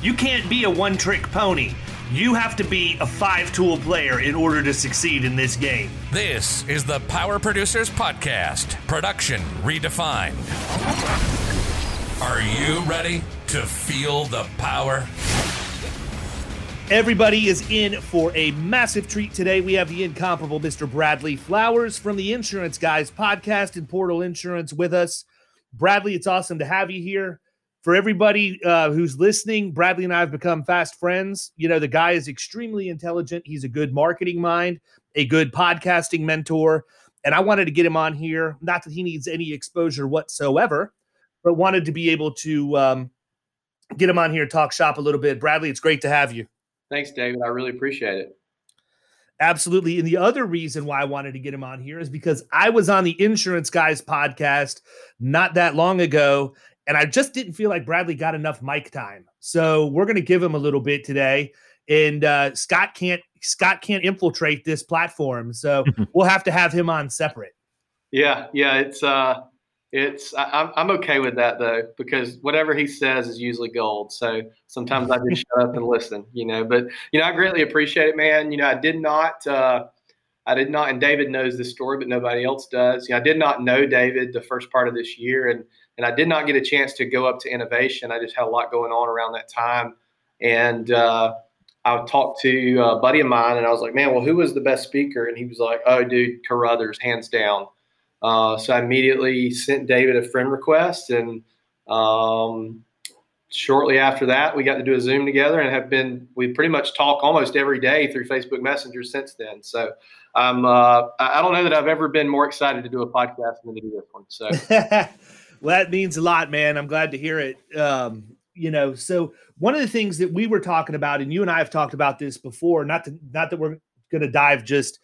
You can't be a one trick pony. You have to be a five tool player in order to succeed in this game. This is the Power Producers Podcast, production redefined. Are you ready to feel the power? Everybody is in for a massive treat today. We have the incomparable Mr. Bradley Flowers from the Insurance Guys podcast and Portal Insurance with us. Bradley, it's awesome to have you here. For everybody uh, who's listening, Bradley and I have become fast friends. You know, the guy is extremely intelligent. He's a good marketing mind, a good podcasting mentor. And I wanted to get him on here. Not that he needs any exposure whatsoever, but wanted to be able to um, get him on here, talk shop a little bit. Bradley, it's great to have you. Thanks, David. I really appreciate it. Absolutely. And the other reason why I wanted to get him on here is because I was on the Insurance Guys podcast not that long ago, and I just didn't feel like Bradley got enough mic time. So we're going to give him a little bit today. And uh, Scott can't Scott can't infiltrate this platform, so we'll have to have him on separate. Yeah, yeah, it's uh, it's I, I'm okay with that though because whatever he says is usually gold. So sometimes I just shut up and listen, you know. But you know, I greatly appreciate it, man. You know, I did not. Uh, I did not, and David knows this story, but nobody else does. You know, I did not know David the first part of this year, and and I did not get a chance to go up to innovation. I just had a lot going on around that time, and uh, I talked to a buddy of mine, and I was like, "Man, well, who was the best speaker?" And he was like, "Oh, dude, Carothers, hands down." Uh, so I immediately sent David a friend request, and um, shortly after that, we got to do a Zoom together, and have been we pretty much talk almost every day through Facebook Messenger since then. So I'm uh, I don't know that I've ever been more excited to do a podcast than to do this one. So well, that means a lot, man. I'm glad to hear it. Um, you know, so one of the things that we were talking about, and you and I have talked about this before, not to not that we're going to dive just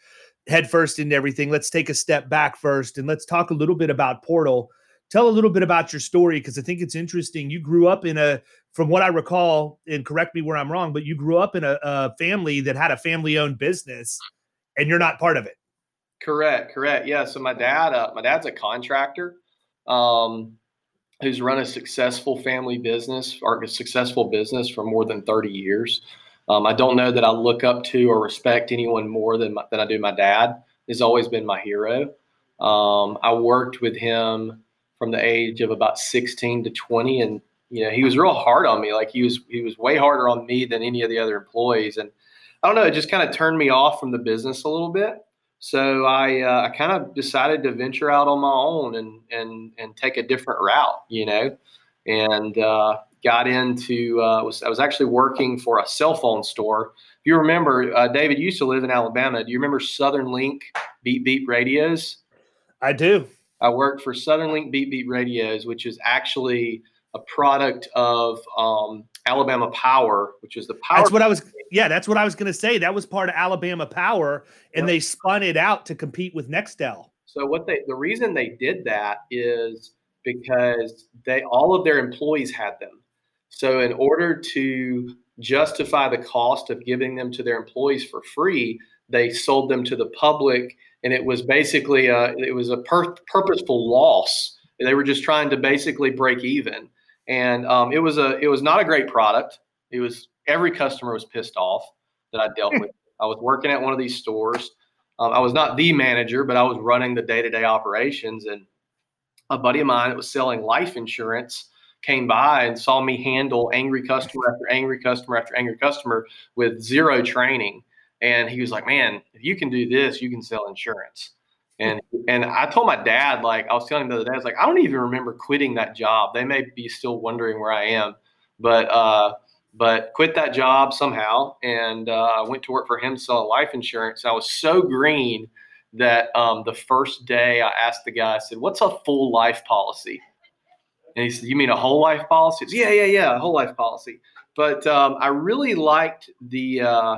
headfirst into everything. Let's take a step back first and let's talk a little bit about Portal. Tell a little bit about your story because I think it's interesting. You grew up in a, from what I recall, and correct me where I'm wrong, but you grew up in a, a family that had a family owned business and you're not part of it. Correct, correct. Yeah. So my dad, uh, my dad's a contractor um, who's run a successful family business or a successful business for more than 30 years. Um, I don't know that I look up to or respect anyone more than, my, than I do my dad. He's always been my hero. Um, I worked with him from the age of about 16 to 20, and you know he was real hard on me. Like he was he was way harder on me than any of the other employees, and I don't know. It just kind of turned me off from the business a little bit. So I uh, I kind of decided to venture out on my own and and and take a different route, you know, and uh, got into uh, was I was actually working for a cell phone store. If you remember, uh, David used to live in Alabama. Do you remember Southern Linc Beep Beep radios? I do. I worked for Southern Linc Beep Beep radios, which is actually a product of um, Alabama Power, which is the power. That's what I was. Yeah, that's what I was going to say. That was part of Alabama Power, and yep. they spun it out to compete with Nextel. So what they the reason they did that is because they all of their employees had them. So, in order to justify the cost of giving them to their employees for free, they sold them to the public, and it was basically a it was a pur- purposeful loss. They were just trying to basically break even, and um, it was a it was not a great product. It was every customer was pissed off that I dealt with. I was working at one of these stores. Um, I was not the manager, but I was running the day to day operations, and a buddy of mine that was selling life insurance came by and saw me handle angry customer after angry customer after angry customer with zero training. And he was like, man, if you can do this, you can sell insurance. And and I told my dad, like I was telling him the other day, I was like, I don't even remember quitting that job. They may be still wondering where I am, but uh, but quit that job somehow and uh, went to work for him selling life insurance. I was so green that um, the first day I asked the guy, I said, "What's a full life policy?" And he said, "You mean a whole life policy?" Said, yeah, yeah, yeah, a whole life policy. But um, I really liked the uh,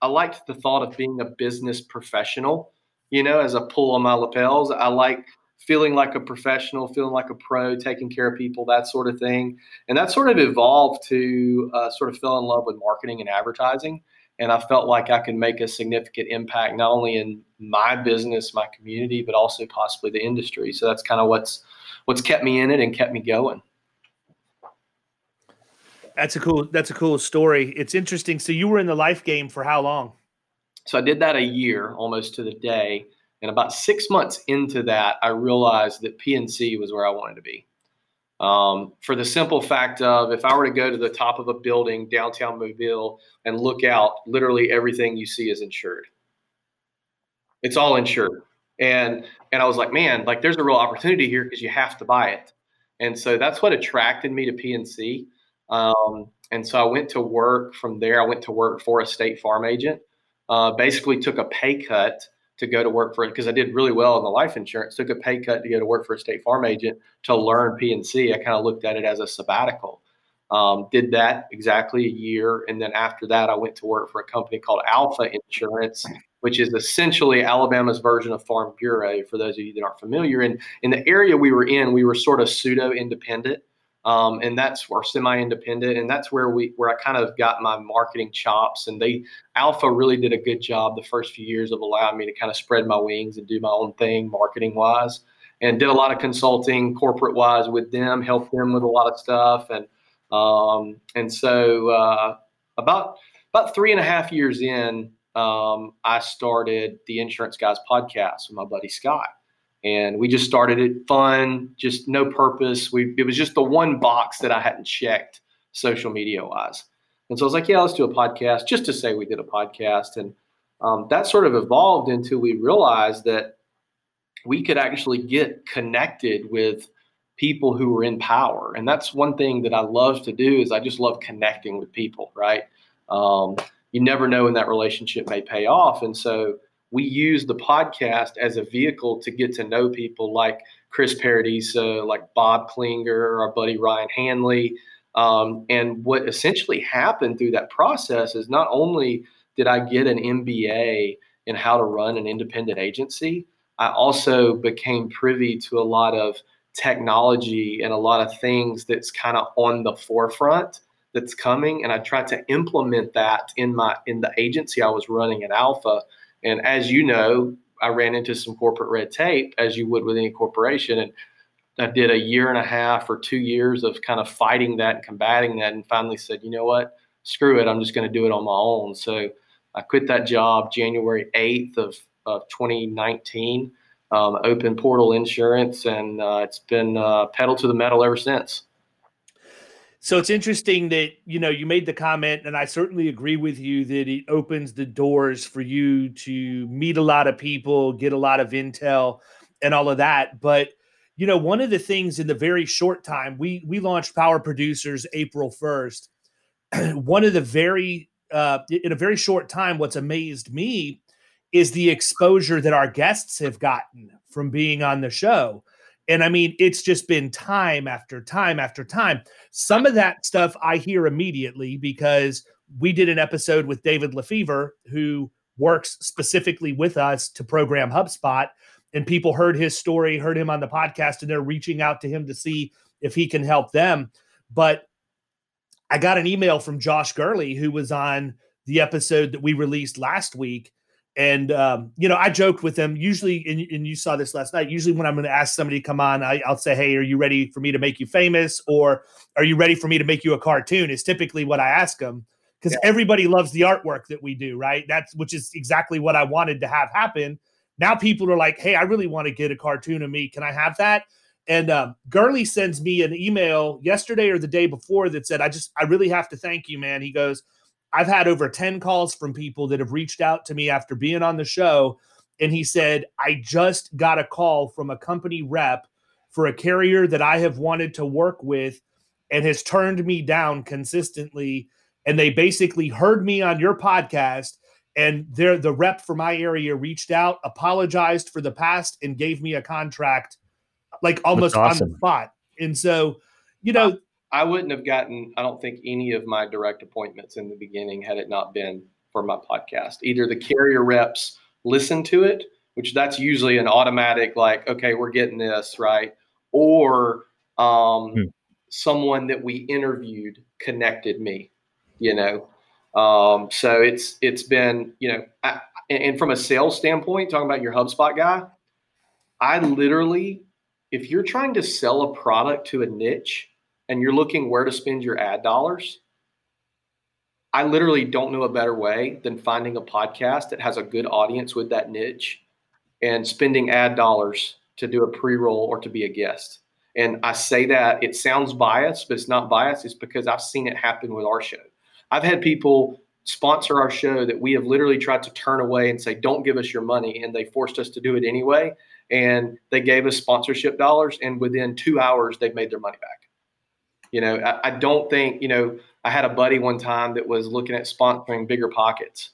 I liked the thought of being a business professional. You know, as a pull on my lapels, I like feeling like a professional, feeling like a pro, taking care of people, that sort of thing. And that sort of evolved to uh, sort of fell in love with marketing and advertising. And I felt like I could make a significant impact not only in my business, my community, but also possibly the industry. So that's kind of what's what's kept me in it and kept me going. That's a cool. That's a cool story. It's interesting. So you were in the life game for how long? So I did that a year, almost to the day. And about six months into that, I realized that P&C was where I wanted to be. Um, for the simple fact of if I were to go to the top of a building downtown Mobile and look out, literally everything you see is insured. It's all insured. And and I was like, man, like there's a real opportunity here because you have to buy it. And so that's what attracted me to P&C. Um, and so I went to work from there. I went to work for a state farm agent. Uh, basically took a pay cut to go to work for it because I did really well in the life insurance. Took a pay cut to go to work for a state farm agent to learn P&C. I kind of looked at it as a sabbatical. Um, did that exactly a year, and then after that, I went to work for a company called Alfa Insurance, which is essentially Alabama's version of Farm Bureau. For those of you that aren't familiar, and in the area we were in, we were sort of pseudo independent. Um, and that's where semi-independent, and that's where we where I kind of got my marketing chops. And they Alfa really did a good job the first few years of allowing me to kind of spread my wings and do my own thing marketing wise, and did a lot of consulting corporate wise with them, helped them with a lot of stuff, and um, and so uh, about about three and a half years in, um, I started the Insurance Guys podcast with my buddy Scott and we just started it fun, just no purpose. We it was just the one box that I hadn't checked social media wise, and so I was like, yeah, let's do a podcast just to say we did a podcast, and um, that sort of evolved until we realized that we could actually get connected with people who were in power, and that's one thing that I love to do is I just love connecting with people, right? Um, you never know when that relationship may pay off, and so we use the podcast as a vehicle to get to know people like Chris Paradisa, like Bob Klinger, our buddy Ryan Hanley. Um, and what essentially happened through that process is not only did I get an MBA in how to run an independent agency, I also became privy to a lot of technology and a lot of things that's kind of on the forefront that's coming and I tried to implement that in my in the agency I was running at Alfa and as you know, I ran into some corporate red tape, as you would with any corporation. And I did a year and a half or two years of kind of fighting that and combating that, and finally said, you know what, screw it, I'm just going to do it on my own. So I quit that job January 8th of, of 2019, um, opened Portal Insurance, and uh, it's been uh, pedal to the metal ever since. So it's interesting that you know you made the comment, and I certainly agree with you that it opens the doors for you to meet a lot of people, get a lot of intel, and all of that. But you know, one of the things in the very short time we we launched Power Producers April first. one of the very uh, in a very short time, what's amazed me is the exposure that our guests have gotten from being on the show. And I mean, it's just been time after time after time. Some of that stuff I hear immediately because we did an episode with David Lefevre, who works specifically with us to program HubSpot. And people heard his story, heard him on the podcast, and they're reaching out to him to see if he can help them. But I got an email from Josh Gurley, who was on the episode that we released last week and um, you know, I joked with them. Usually, and, and, you saw this last night. Usually, when I'm going to ask somebody to come on, I, will say, "Hey, are you ready for me to make you famous, or are you ready for me to make you a cartoon?" Is typically what I ask them because yeah. everybody loves the artwork that we do, right? That's which is exactly what I wanted to have happen. Now people are like, "Hey, I really want to get a cartoon of me. Can I have that?" And um, Gurley sends me an email yesterday or the day before that said, I just, I really have to thank you, man. He goes, I've had over 10 calls from people that have reached out to me after being on the show. And he said, I just got a call from a company rep for a carrier that I have wanted to work with and has turned me down consistently. And they basically heard me on your podcast and there the rep for my area reached out, apologized for the past, and gave me a contract like almost awesome. on the spot. And so, you know, I wouldn't have gotten, I don't think, any of my direct appointments in the beginning had it not been for my podcast. Either the carrier reps listen to it, which that's usually an automatic, like, okay, we're getting this, right? Or um, hmm. someone that we interviewed connected me, you know. Um, so it's it's been, you know, I, and from a sales standpoint, talking about your HubSpot guy, I literally, if you're trying to sell a product to a niche and you're looking where to spend your ad dollars, I literally don't know a better way than finding a podcast that has a good audience with that niche and spending ad dollars to do a pre-roll or to be a guest. And I say that it sounds biased, but it's not biased. It's because I've seen it happen with our show. I've had people sponsor our show that we have literally tried to turn away and say, don't give us your money. And they forced us to do it anyway. And they gave us sponsorship dollars. And within two hours, they've made their money back. You know, I, I don't think, you know, I had a buddy one time that was looking at sponsoring Bigger Pockets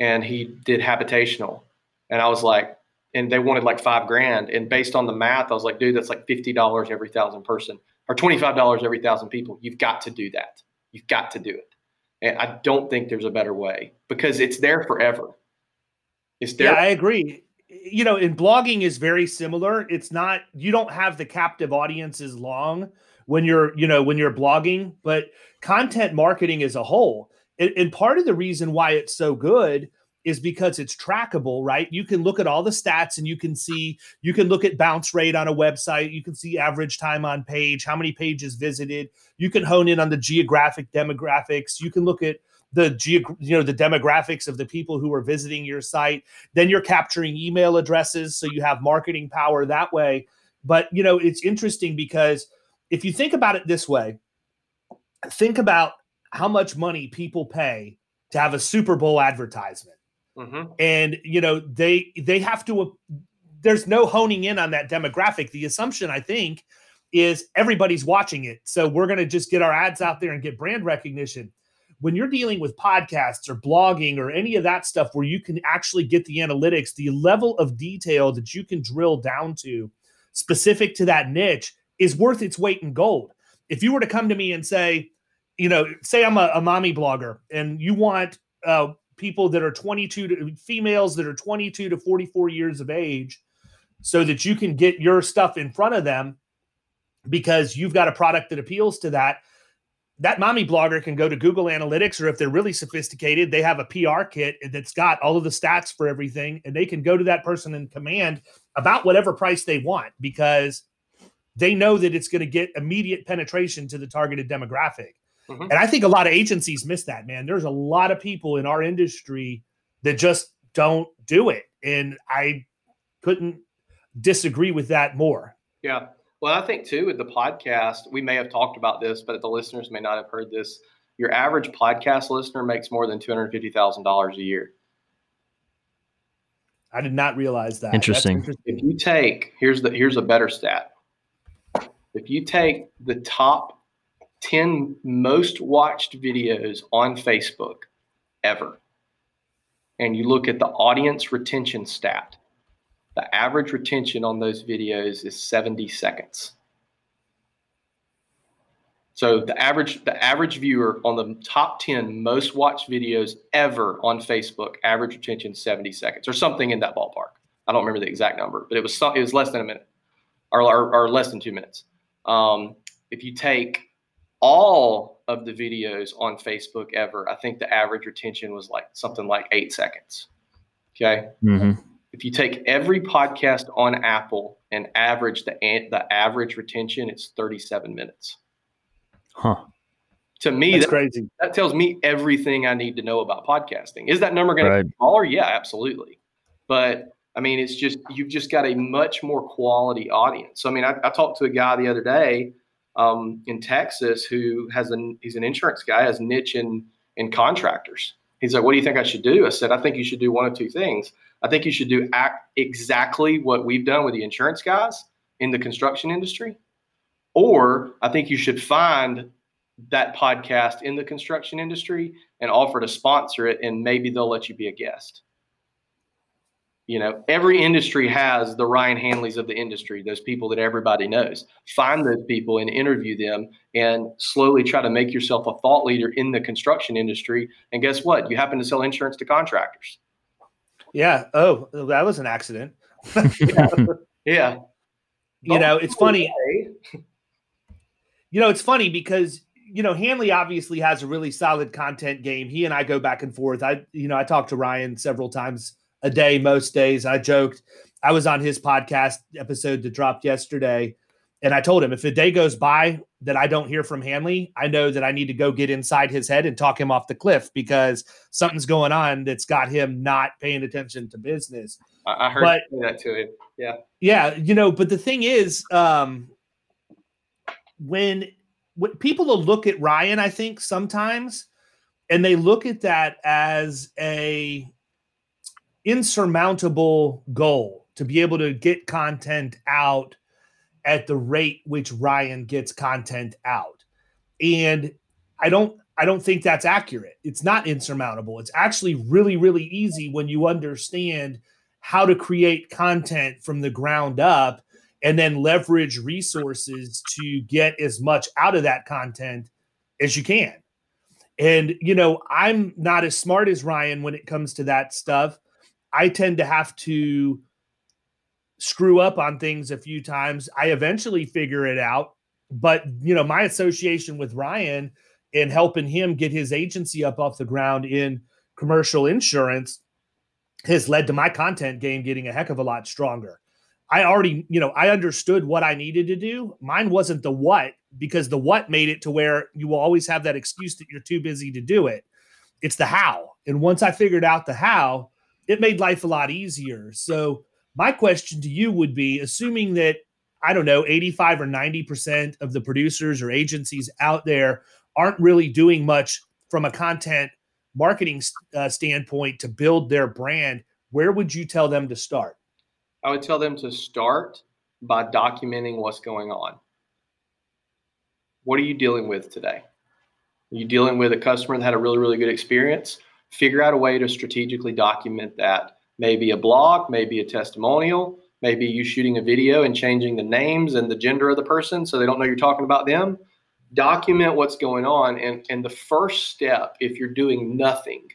and he did habitational. And I was like, and they wanted like five grand. And based on the math, I was like, dude, that's like $50 every thousand person or $25 every thousand people. You've got to do that. You've got to do it. And I don't think there's a better way because it's there forever. It's there. Yeah, I agree. You know, in blogging is very similar. It's not, you don't have the captive audience as long when you're, you know, when you're blogging, but content marketing as a whole. And, and part of the reason why it's so good is because it's trackable, right? You can look at all the stats and you can see, you can look at bounce rate on a website, you can see average time on page, how many pages visited. You can hone in on the geographic demographics. You can look at the geog- you know the demographics of the people who are visiting your site. Then you're capturing email addresses so you have marketing power that way. But you know, it's interesting because if you think about it this way, think about how much money people pay to have a Super Bowl advertisement Mm-hmm. And you know they they have to. There's no honing in on that demographic. The assumption I think is everybody's watching it, so we're going to just get our ads out there and get brand recognition. When you're dealing with podcasts or blogging or any of that stuff where you can actually get the analytics, the level of detail that you can drill down to specific to that niche is worth its weight in gold. If you were to come to me and say, you know, say I'm a, a mommy blogger and you want uh, people that are 22 to females that are 22 to 44 years of age so that you can get your stuff in front of them because you've got a product that appeals to that that mommy blogger can go to Google Analytics, or if they're really sophisticated, they have a PR kit that's got all of the stats for everything, and they can go to that person and command about whatever price they want because they know that it's going to get immediate penetration to the targeted demographic. Mm-hmm. And I think a lot of agencies miss that, man. There's a lot of people in our industry that just don't do it. And I couldn't disagree with that more. Yeah. Well, I think too with the podcast, we may have talked about this, but the listeners may not have heard this. Your average podcast listener makes more than two hundred fifty thousand dollars a year. I did not realize that. Interesting. interesting. If you take here's the here's a better stat. If you take the top 10 most watched videos on Facebook ever, and you look at the audience retention stat, the average retention on those videos is 70 seconds. So the average the average viewer on the top 10 most watched videos ever on Facebook, average retention 70 seconds or something in that ballpark. I don't remember the exact number, but it was it was less than a minute or, or, or less than two minutes. Um, if you take all of the videos on Facebook ever, I think the average retention was like something like eight seconds. Okay. Mm-hmm. If you take every podcast on Apple and average the the average retention, it's 37 minutes. Huh. To me, that's that, crazy. That tells me everything I need to know about podcasting. Is that number going right. to be smaller? Yeah, absolutely. But I mean, it's just you've just got a much more quality audience. So I mean, I, I talked to a guy the other day um, in Texas who has an he's an insurance guy, has niche in in contractors. He's like, "What do you think I should do?" I said, "I think you should do one of two things. I think you should do act exactly what we've done with the insurance guys in the construction industry, or I think you should find that podcast in the construction industry and offer to sponsor it, and maybe they'll let you be a guest." You know, every industry has the Ryan Hanleys of the industry, those people that everybody knows. Find those people and interview them and slowly try to make yourself a thought leader in the construction industry. And guess what? You happen to sell insurance to contractors. Yeah. Oh, that was an accident. yeah. yeah. You know, it's funny. You know, it's funny because you know, Hanley obviously has a really solid content game. He and I go back and forth. I, you know, I talked to Ryan several times a day most days. I joked. I was on his podcast episode that dropped yesterday, and I told him if a day goes by that I don't hear from Hanley, I know that I need to go get inside his head and talk him off the cliff because something's going on that's got him not paying attention to business. I heard but, that to him. Yeah. Yeah. You know, but the thing is, um, when, when people will look at Ryan, I think sometimes, and they look at that as a insurmountable goal to be able to get content out at the rate which Ryan gets content out. And I don't I don't think that's accurate. It's not insurmountable. It's actually really really easy when you understand how to create content from the ground up and then leverage resources to get as much out of that content as you can. And you know, I'm not as smart as Ryan when it comes to that stuff. I tend to have to screw up on things a few times. I eventually figure it out. But, you know, my association with Ryan and helping him get his agency up off the ground in commercial insurance has led to my content game getting a heck of a lot stronger. I already, you know, I understood what I needed to do. Mine wasn't the what because the what made it to where you will always have that excuse that you're too busy to do it. It's the how. And once I figured out the how, it made life a lot easier. So, my question to you would be assuming that, I don't know, 85 or 90% of the producers or agencies out there aren't really doing much from a content marketing uh, standpoint to build their brand, where would you tell them to start? I would tell them to start by documenting what's going on. What are you dealing with today? Are you dealing with a customer that had a really, really good experience? Figure out a way to strategically document that. Maybe a blog, maybe a testimonial, maybe you shooting a video and changing the names and the gender of the person so they don't know you're talking about them. Document what's going on. And, and the first step, if you're doing nothing,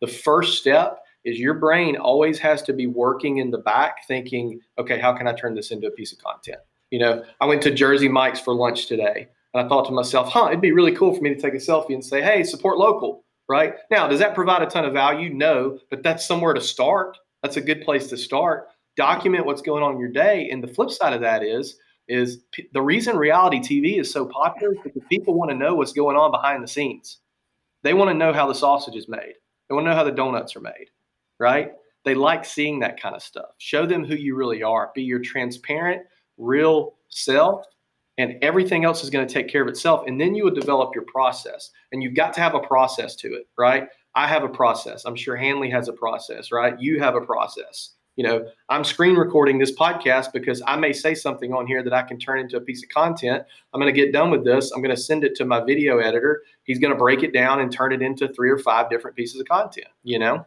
the first step is your brain always has to be working in the back thinking, okay, how can I turn this into a piece of content? You know, I went to Jersey Mike's for lunch today and I thought to myself, huh, it'd be really cool for me to take a selfie and say, hey, support local right? Now, does that provide a ton of value? No, but that's somewhere to start. That's a good place to start. Document what's going on in your day. And the flip side of that is, is p- the reason reality TV is so popular is because people want to know what's going on behind the scenes. They want to know how the sausage is made. They want to know how the donuts are made, right? They like seeing that kind of stuff. Show them who you really are. Be your transparent, real self and everything else is going to take care of itself. And then you would develop your process, and you've got to have a process to it, right? I have a process. I'm sure Hanley has a process, right? You have a process. You know, I'm screen recording this podcast because I may say something on here that I can turn into a piece of content. I'm going to get done with this. I'm going to send it to my video editor. He's going to break it down and turn it into three or five different pieces of content, you know?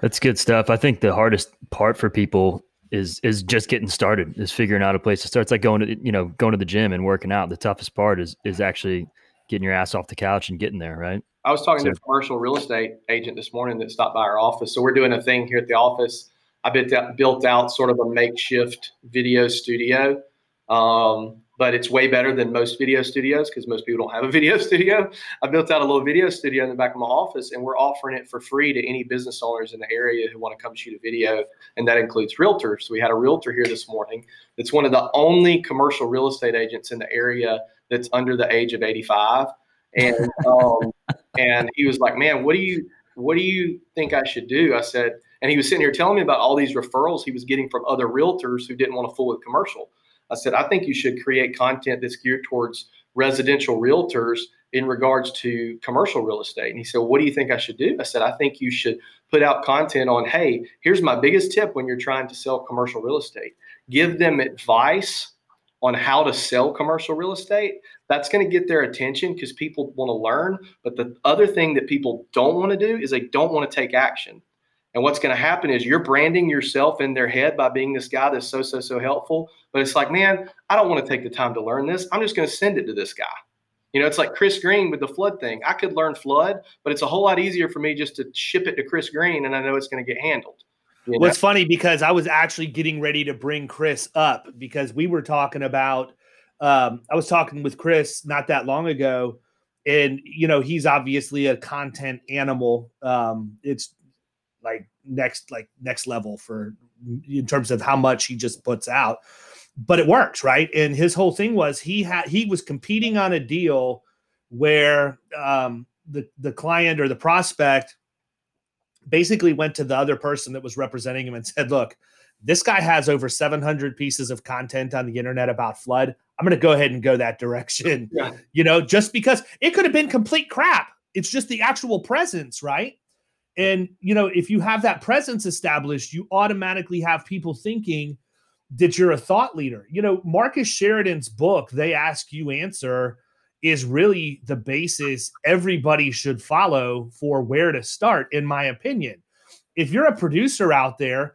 That's good stuff. I think the hardest part for people is is just getting started, is figuring out a place to start. It's like going to you know going to the gym and working out. The toughest part is is actually getting your ass off the couch and getting there, right? I was talking so, to a commercial real estate agent this morning that stopped by our office. So we're doing a thing here at the office. I built out, built out sort of a makeshift video studio. Um, but it's way better than most video studios because most people don't have a video studio. I built out a little video studio in the back of my office, and we're offering it for free to any business owners in the area who want to come shoot a video, and that includes realtors. So we had a realtor here this morning that's one of the only commercial real estate agents in the area that's under the age of 85, and um, and he was like, "Man, what do you what do you think I should do?" I said, And he was sitting here telling me about all these referrals he was getting from other realtors who didn't want to fool with commercial. I said, I think you should create content that's geared towards residential realtors in regards to commercial real estate. And he said, What do you think I should do? I said, I think you should put out content on, hey, here's my biggest tip when you're trying to sell commercial real estate. Give them advice on how to sell commercial real estate. That's going to get their attention because people want to learn. But the other thing that people don't want to do is they don't want to take action. And what's going to happen is you're branding yourself in their head by being this guy that's so, so, so helpful. But it's like, man, I don't want to take the time to learn this. I'm just going to send it to this guy. You know, it's like Chris Green with the flood thing. I could learn flood, but it's a whole lot easier for me just to ship it to Chris Green and I know it's going to get handled. You know? It's funny because I was actually getting ready to bring Chris up because we were talking about, um, I was talking with Chris not that long ago. And, you know, he's obviously a content animal. Um, it's like next, like next level for in terms of how much he just puts out but it works, right? And his whole thing was he had he was competing on a deal where um, the the client or the prospect basically went to the other person that was representing him and said, "Look, this guy has over 700 pieces of content on the internet about flood. I'm going to go ahead and go that direction." Yeah. You know, just because it could have been complete crap. It's just the actual presence, right? And you know, if you have that presence established, you automatically have people thinking that you're a thought leader. You know, Marcus Sheridan's book, They Ask You Answer, is really the basis everybody should follow for where to start, in my opinion. If you're a producer out there,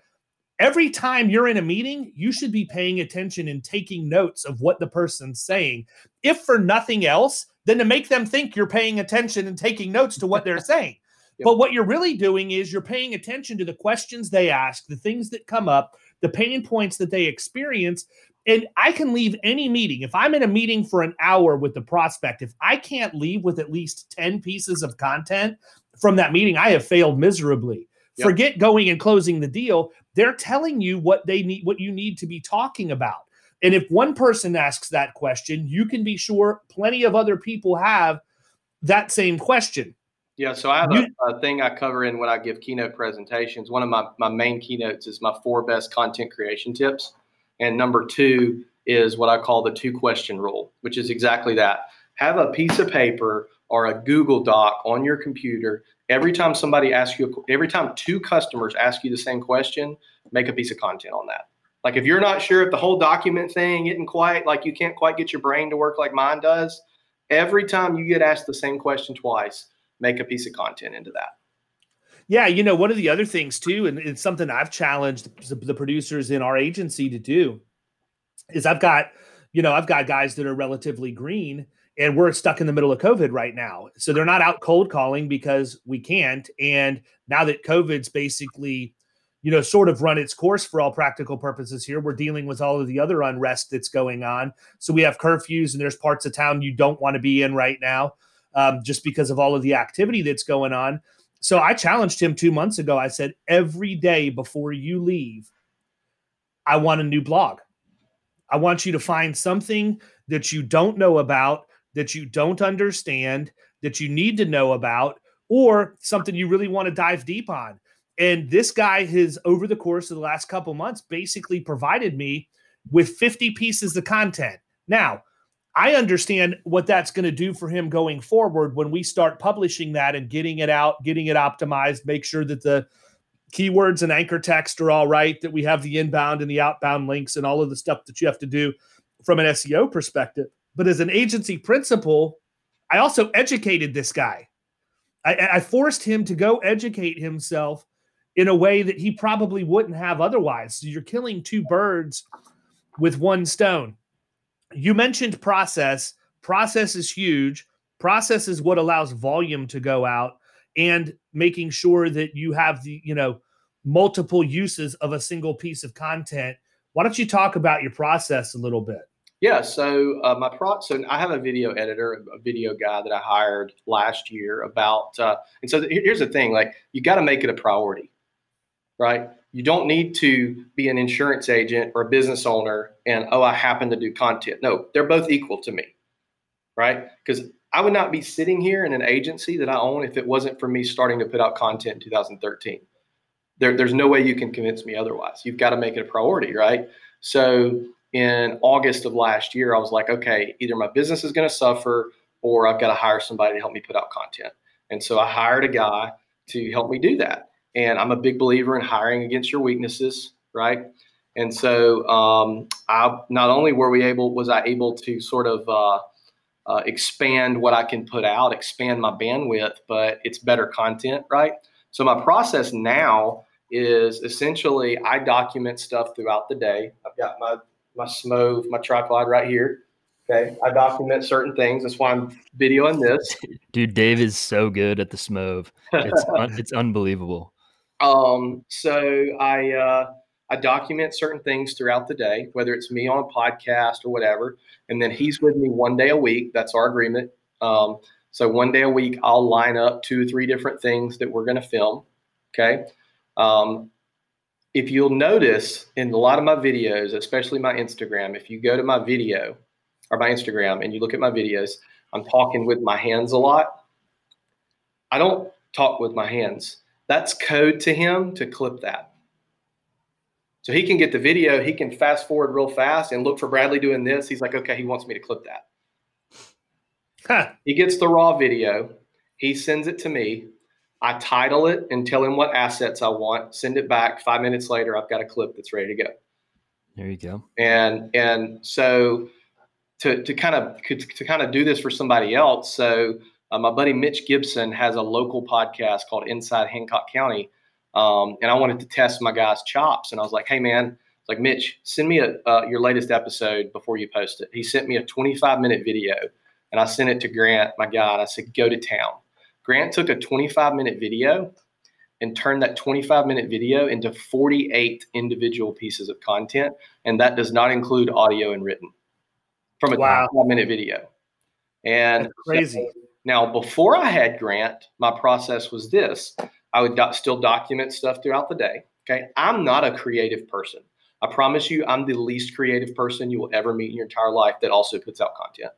every time you're in a meeting, you should be paying attention and taking notes of what the person's saying. If for nothing else, then to make them think you're paying attention and taking notes to what they're saying. Yep. But what you're really doing is you're paying attention to the questions they ask, the things that come up, the pain points that they experience. And I can leave any meeting. If I'm in a meeting for an hour with the prospect, if I can't leave with at least 10 pieces of content from that meeting, I have failed miserably. Yep. Forget going and closing the deal. They're telling you what they need, what you need to be talking about. And if one person asks that question, you can be sure plenty of other people have that same question. Yeah, so I have a, a, thing I cover in when I give keynote presentations. One of my, my main keynotes is my four best content creation tips. And number two is what I call the two question rule, which is exactly that. Have a piece of paper or a Google Doc on your computer. Every time somebody asks you, every time two customers ask you the same question, make a piece of content on that. Like if you're not sure if the whole document thing isn't quite like you can't quite get your brain to work like mine does, every time you get asked the same question twice, make a piece of content into that. Yeah, you know, one of the other things too, and it's something I've challenged the producers in our agency to do, is I've got, you know, I've got guys that are relatively green and we're stuck in the middle of COVID right now. So they're not out cold calling because we can't. And now that COVID's basically, you know, sort of run its course for all practical purposes here, we're dealing with all of the other unrest that's going on. So we have curfews and there's parts of town you don't want to be in right now um, just because of all of the activity that's going on. So I challenged him two months ago. I said, every day before you leave, I want a new blog. I want you to find something that you don't know about, that you don't understand, that you need to know about, or something you really want to dive deep on. And this guy has, over the course of the last couple months, basically provided me with 50 pieces of content. Now, I understand what that's going to do for him going forward when we start publishing that and getting it out, getting it optimized, make sure that the keywords and anchor text are all right, that we have the inbound and the outbound links and all of the stuff that you have to do from an SEO perspective. But as an agency principal, I also educated this guy. I, I forced him to go educate himself in a way that he probably wouldn't have otherwise. So you're killing two birds with one stone you mentioned process. Process is huge. Process is what allows volume to go out and making sure that you have the, you know, multiple uses of a single piece of content. Why don't you talk about your process a little bit? Yeah, so uh, my pro, so I have a video editor, a video guy that I hired last year about, uh, and so here's the thing: like you got to make it a priority, right? You don't need to be an insurance agent or a business owner and oh i happen to do content no they're both equal to me right because i would not be sitting here in an agency that i own if it wasn't for me starting to put out content in 2013 there, there's no way you can convince me otherwise. You've got to make it a priority, right? So in August of last year, I was like, okay, either my business is going to suffer or I've got to hire somebody to help me put out content. And so I hired a guy to help me do that. And I'm a big believer in hiring against your weaknesses, right? And so um, I not only were we able was I able to sort of uh, uh, expand what I can put out, expand my bandwidth, but it's better content, right? So my process now is essentially I document stuff throughout the day. I've got my my Smove, my tripod right here. Okay, I document certain things. That's why I'm videoing this. Dude, Dave is so good at the Smove. It's un- it's unbelievable. Um, so I uh, I document certain things throughout the day, whether it's me on a podcast or whatever, and then he's with me one day a week. That's our agreement. Um, so one day a week, I'll line up two or three different things that we're going to film. Okay. Um, if you'll notice in a lot of my videos, especially my Instagram, if you go to my video or my Instagram and you look at my videos, I'm talking with my hands a lot. I don't talk with my hands. That's code to him to clip that. So he can get the video, he can fast forward real fast and look for Bradley doing this. He's like, okay, he wants me to clip that. Huh. He gets the raw video, he sends it to me. I title it and tell him what assets I want, send it back. Five minutes later, I've got a clip that's ready to go. There you go. And and so to to kind of to kind of do this for somebody else. So uh, my buddy Mitch Gibson has a local podcast called Inside Hancock County um, and I wanted to test my guy's chops. And I was like, hey, man, like, Mitch, send me a, uh, your latest episode before you post it. He sent me a 25 minute video and I sent it to Grant, my guy, and I said, go to town. Grant took a 25 minute video and turned that 25 minute video into 48 individual pieces of content. And that does not include audio and written from a wow. 25 minute video. And That's crazy. So, now, before I had Grant, my process was this I would do- still document stuff throughout the day. Okay. I'm not a creative person. I promise you, I'm the least creative person you will ever meet in your entire life that also puts out content.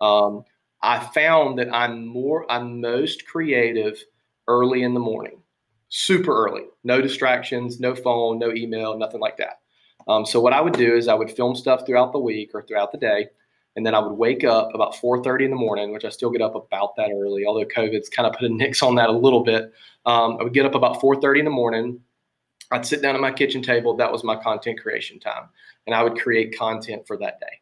Um, I found that I'm more, I'm most creative early in the morning, super early, no distractions, no phone, no email, nothing like that. Um, so what I would do is I would film stuff throughout the week or throughout the day, and then I would wake up about 4:30 in the morning, which I still get up about that early, although COVID's kind of put a nix on that a little bit. Um, I would get up about 4:30 in the morning. I'd sit down at my kitchen table. That was my content creation time, and I would create content for that day.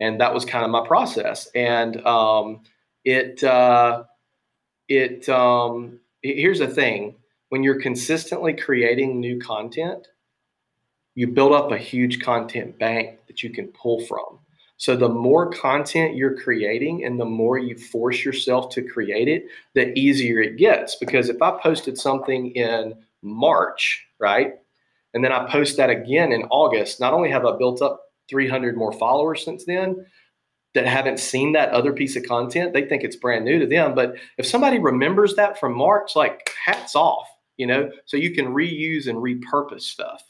And that was kind of my process. And um, it uh, it um, here's the thing: when you're consistently creating new content, you build up a huge content bank that you can pull from. So the more content you're creating and the more you force yourself to create it, the easier it gets. Because if I posted something in March, right, and then I post that again in August, not only have I built up 300 more followers since then that haven't seen that other piece of content, they think it's brand new to them. But if somebody remembers that from March, like hats off, you know, so you can reuse and repurpose stuff.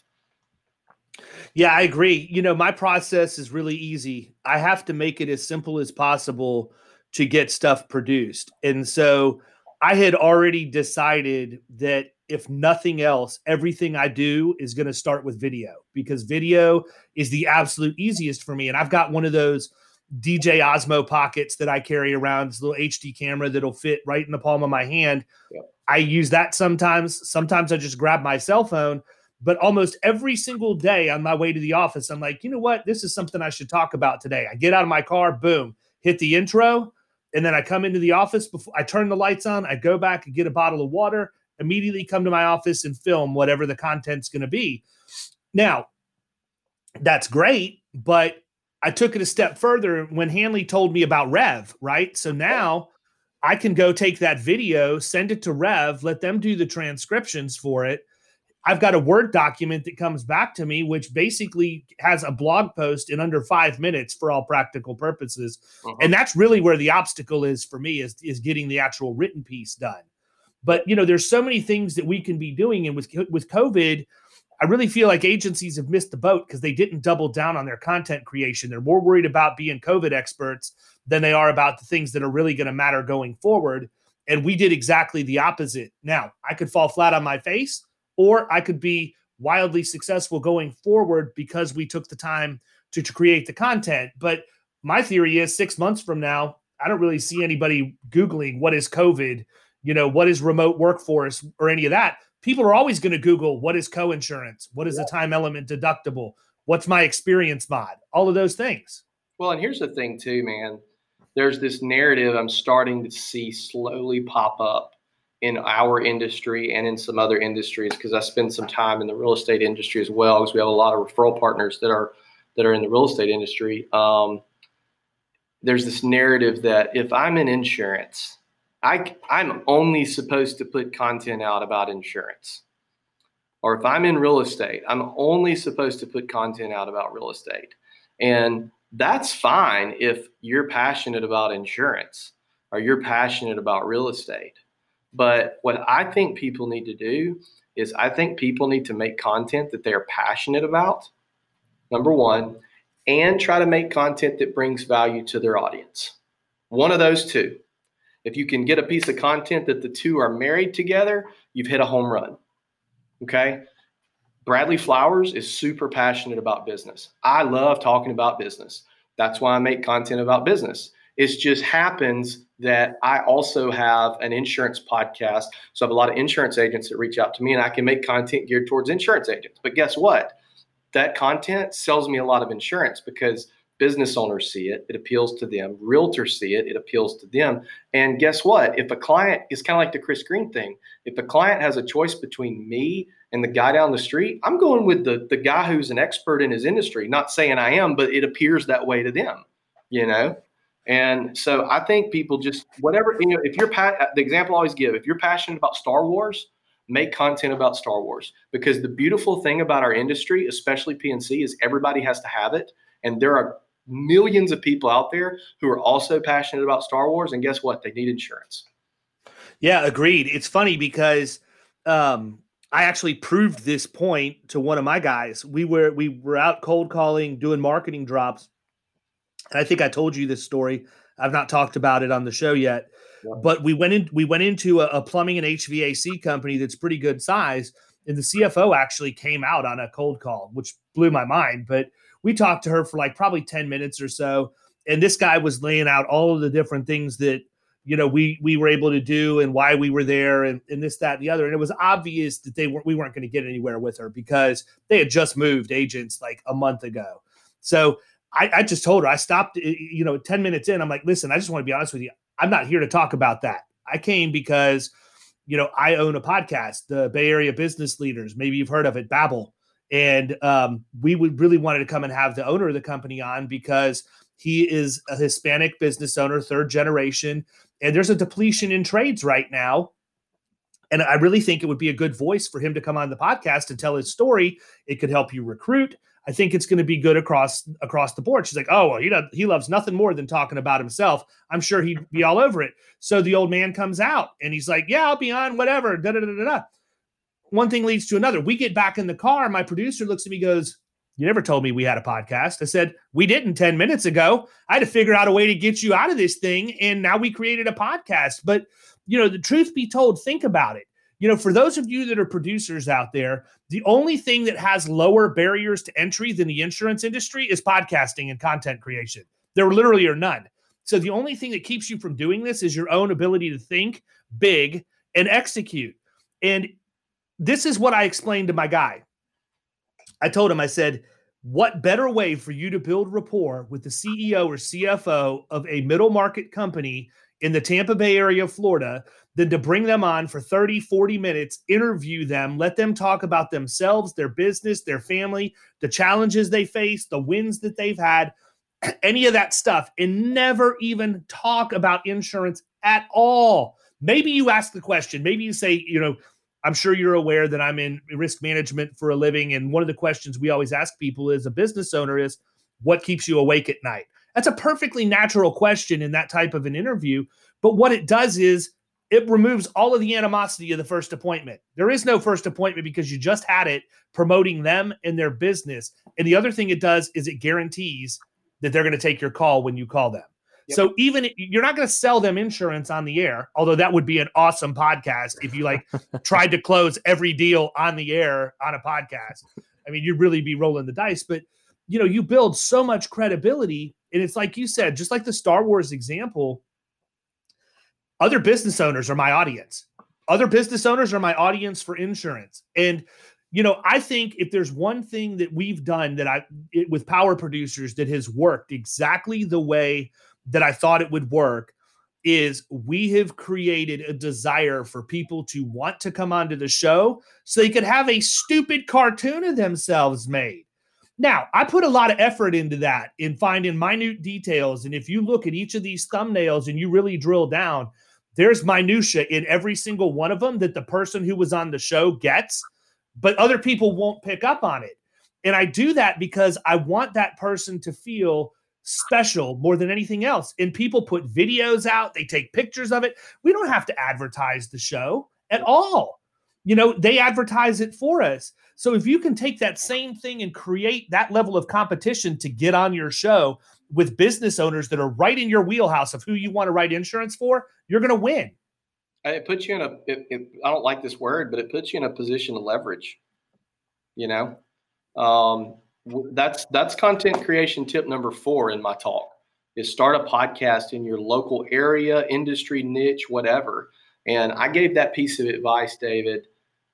Yeah, I agree. You know, my process is really easy. I have to make it as simple as possible to get stuff produced. And so I had already decided that if nothing else, everything I do is going to start with video because video is the absolute easiest for me. And I've got one of those DJI Osmo pockets that I carry around, this little HD camera that'll fit right in the palm of my hand. I use that sometimes. Sometimes I just grab my cell phone but almost every single day on my way to the office, I'm like, you know what? This is something I should talk about today. I get out of my car, boom, hit the intro. And then I come into the office before I turn the lights on. I go back and get a bottle of water, immediately come to my office and film whatever the content's going to be. Now, that's great, but I took it a step further when Hanley told me about Rev, right? So now I can go take that video, send it to Rev, let them do the transcriptions for it I've got a Word document that comes back to me, which basically has a blog post in under five minutes for all practical purposes. Uh-huh. And that's really where the obstacle is for me is, is getting the actual written piece done. But you know, there's so many things that we can be doing. And with with COVID, I really feel like agencies have missed the boat because they didn't double down on their content creation. They're more worried about being COVID experts than they are about the things that are really going to matter going forward. And we did exactly the opposite. Now, I could fall flat on my face or I could be wildly successful going forward because we took the time to, to create the content. But my theory is six months from now, I don't really see anybody Googling what is COVID, you know, what is remote workforce or any of that. People are always going to Google what is co-insurance, what is yeah. the time element deductible, what's my experience mod, all of those things. Well, and here's the thing too, man. There's this narrative I'm starting to see slowly pop up in our industry and in some other industries because I spend some time in the real estate industry as well because we have a lot of referral partners that are that are in the real estate industry. Um, there's this narrative that if I'm in insurance, I, I'm only supposed to put content out about insurance. Or if I'm in real estate, I'm only supposed to put content out about real estate. And that's fine if you're passionate about insurance or you're passionate about real estate. But what I think people need to do is I think people need to make content that they are passionate about, number one and try to make content that brings value to their audience. One of those two. If you can get a piece of content that the two are married together, you've hit a home run. Okay. Bradley Flowers is super passionate about business. I love talking about business. That's why I make content about business. It just happens that I also have an insurance podcast. So I have a lot of insurance agents that reach out to me and I can make content geared towards insurance agents. But guess what? that content sells me a lot of insurance because business owners see it, it appeals to them. Realtors see it, it appeals to them. And guess what? If a client is kind of like the Chris Green thing, if a client has a choice between me and the guy down the street, I'm going with the the guy who's an expert in his industry. Not saying I am, but it appears that way to them, you know. And so I think people just whatever you know. If you're pa- the example I always give, if you're passionate about Star Wars, make content about Star Wars because the beautiful thing about our industry, especially P&C, is everybody has to have it. And there are millions of people out there who are also passionate about Star Wars. And guess what? They need insurance. Yeah, agreed. It's funny because um, I actually proved this point to one of my guys. We were we were out cold calling, doing marketing drops. And I think I told you this story. I've not talked about it on the show yet. But we went in we went into a, a, plumbing and HVAC company that's pretty good size, and the CFO actually came out on a cold call, which blew my mind. But we talked to her for like probably 10 minutes or so. And this guy was laying out all of the different things that you know we we were able to do and why we were there and, and this that and the other and it was obvious that they weren't we weren't going to get anywhere with her because they had just moved agents like a month ago so I, I just told her i stopped you know 10 minutes in i'm like listen i just want to be honest with you I'm not here to talk about that. I came because, you know, I own a podcast, the Bay Area Business Leaders. Maybe you've heard of it, Babel. And um, we would really wanted to come and have the owner of the company on because he is a Hispanic business owner, third generation. And there's a depletion in trades right now. And I really think it would be a good voice for him to come on the podcast and tell his story. It could help you recruit. I think it's going to be good across across the board. She's like, oh, well, he does, he loves nothing more than talking about himself. I'm sure he'd be all over it. So the old man comes out and he's like, yeah, I'll be on whatever. Da da da da da. One thing leads to another. We get back in the car. My producer looks at me, goes, "You never told me we had a podcast." I said, "We didn't ten minutes ago. I had to figure out a way to get you out of this thing, and now we created a podcast." But you know, the truth be told, think about it you know, for those of you that are producers out there, the only thing that has lower barriers to entry than the insurance industry is podcasting and content creation. There literally are none. So the only thing that keeps you from doing this is your own ability to think big and execute. And this is what I explained to my guy. I told him, I said, what better way for you to build rapport with the CEO or CFO of a middle market company in the Tampa Bay area of Florida than to bring them on for 30, 40 minutes, interview them, let them talk about themselves, their business, their family, the challenges they face, the wins that they've had, any of that stuff, and never even talk about insurance at all. Maybe you ask the question, maybe you say, you know, I'm sure you're aware that I'm in risk management for a living. And one of the questions we always ask people as a business owner is, what keeps you awake at night? That's a perfectly natural question in that type of an interview. But what it does is it removes all of the animosity of the first appointment. There is no first appointment because you just had it promoting them and their business. And the other thing it does is it guarantees that they're going to take your call when you call them. Yep. So even you're not going to sell them insurance on the air, although that would be an awesome podcast if you like tried to close every deal on the air on a podcast. I mean, you'd really be rolling the dice, but you know, you build so much credibility and it's like you said, just like the Star Wars example, other business owners are my audience. Other business owners are my audience for insurance. And you know, I think if there's one thing that we've done that I it, with power producers that has worked exactly the way that I thought it would work is we have created a desire for people to want to come onto the show so they could have a stupid cartoon of themselves made. Now, I put a lot of effort into that in finding minute details. And if you look at each of these thumbnails and you really drill down, there's minutia in every single one of them that the person who was on the show gets, but other people won't pick up on it. And I do that because I want that person to feel special more than anything else. And people put videos out, they take pictures of it. We don't have to advertise the show at all. You know, they advertise it for us. So if you can take that same thing and create that level of competition to get on your show with business owners that are right in your wheelhouse of who you want to write insurance for, you're going to win. It puts you in a. It, it, I don't like this word, but it puts you in a position of leverage. You know, um, that's that's content creation tip number four in my talk. Is start a podcast in your local area, industry, niche, whatever. And I gave that piece of advice, David,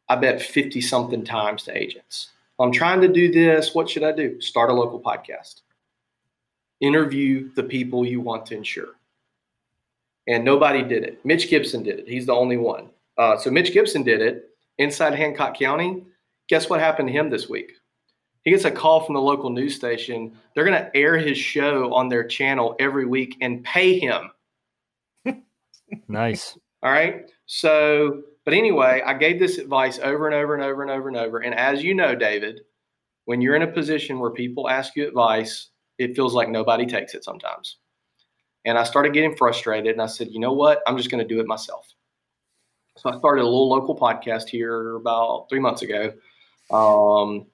I bet 50 something times to agents. I'm trying to do this. What should I do? Start a local podcast. Interview the people you want to insure. And nobody did it. Mitch Gibson did it. He's the only one. Uh, so Mitch Gibson did it inside Hancock County. Guess what happened to him this week? He gets a call from the local news station. They're going to air his show on their channel every week and pay him. nice. All right. So but anyway, I gave this advice over and over and over and over and over. And as you know, David, when you're in a position where people ask you advice, it feels like nobody takes it sometimes. And I started getting frustrated and I said, you know what? I'm just going to do it myself. So I started a little local podcast here about three months ago, um,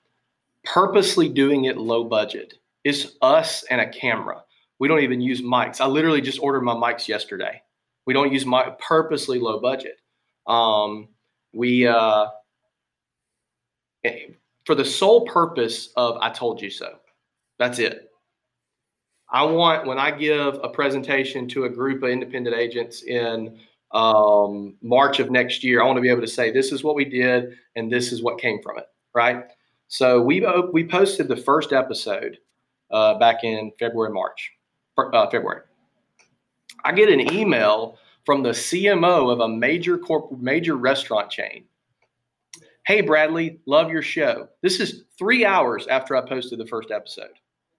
purposely doing it low budget. It's us and a camera. We don't even use mics. I literally just ordered my mics yesterday. We don't use my purposely low budget. Um, we, uh, for the sole purpose of I told you so. That's it. I want when I give a presentation to a group of independent agents in um, March of next year, I want to be able to say this is what we did and this is what came from it, right? So we we posted the first episode uh, back in February, March, uh, February. I get an email from the CMO of a major corp- major restaurant chain. Hey Bradley, love your show. This is 3 hours after I posted the first episode.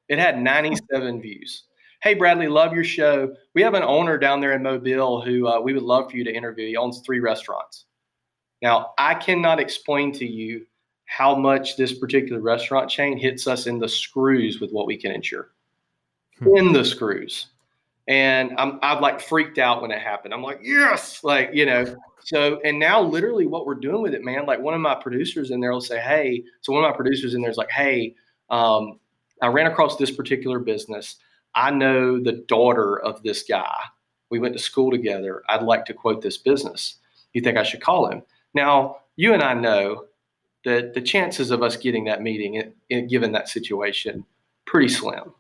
It had 97 views. Hey Bradley, love your show. We have an owner down there in Mobile who uh, we would love for you to interview. He owns three restaurants. Now, I cannot explain to you how much this particular restaurant chain hits us in the screws with what we can insure. Hmm. In the screws and I'm I've like freaked out when it happened. I'm like, yes, like you know. So and now literally what we're doing with it, man. Like one of my producers in there will say, hey. So one of my producers in there is like, hey, um, I ran across this particular business. I know the daughter of this guy. We went to school together. I'd like to quote this business. You think I should call him? Now you and I know that the chances of us getting that meeting, given that situation, pretty slim.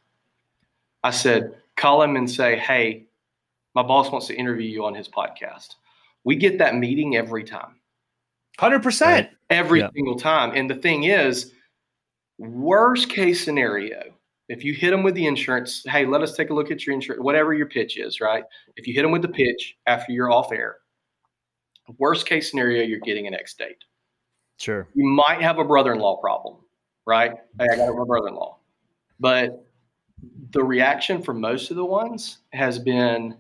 I said, call him and say, hey, my boss wants to interview you on his podcast. We get that meeting every time. 100%. Every yeah. single time. And the thing is, worst case scenario, if you hit them with the insurance, hey, let us take a look at your insurance, whatever your pitch is, right? If you hit them with the pitch after you're off air, worst case scenario, you're getting an X date. Sure. You might have a brother in law problem, right? Hey, I got a brother in law. But the reaction from most of the ones has been,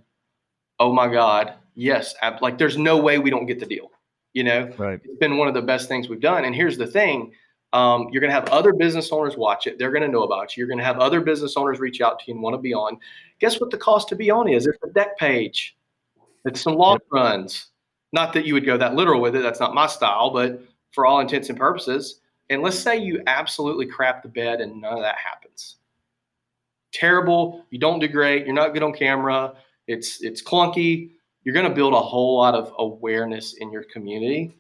"Oh my God, yes!" Like, there's no way we don't get the deal. You know, right. it's been one of the best things we've done. And here's the thing: um, you're going to have other business owners watch it. They're going to know about you. You're going to have other business owners reach out to you and want to be on. Guess what the cost to be on is? It's a dec page. It's some log yep. runs. Not that you would go that literal with it. That's not my style, but for all intents and purposes. And let's say you absolutely crap the bed and none of that happens terrible. You don't do great. You're not good on camera. It's it's clunky. You're going to build a whole lot of awareness in your community,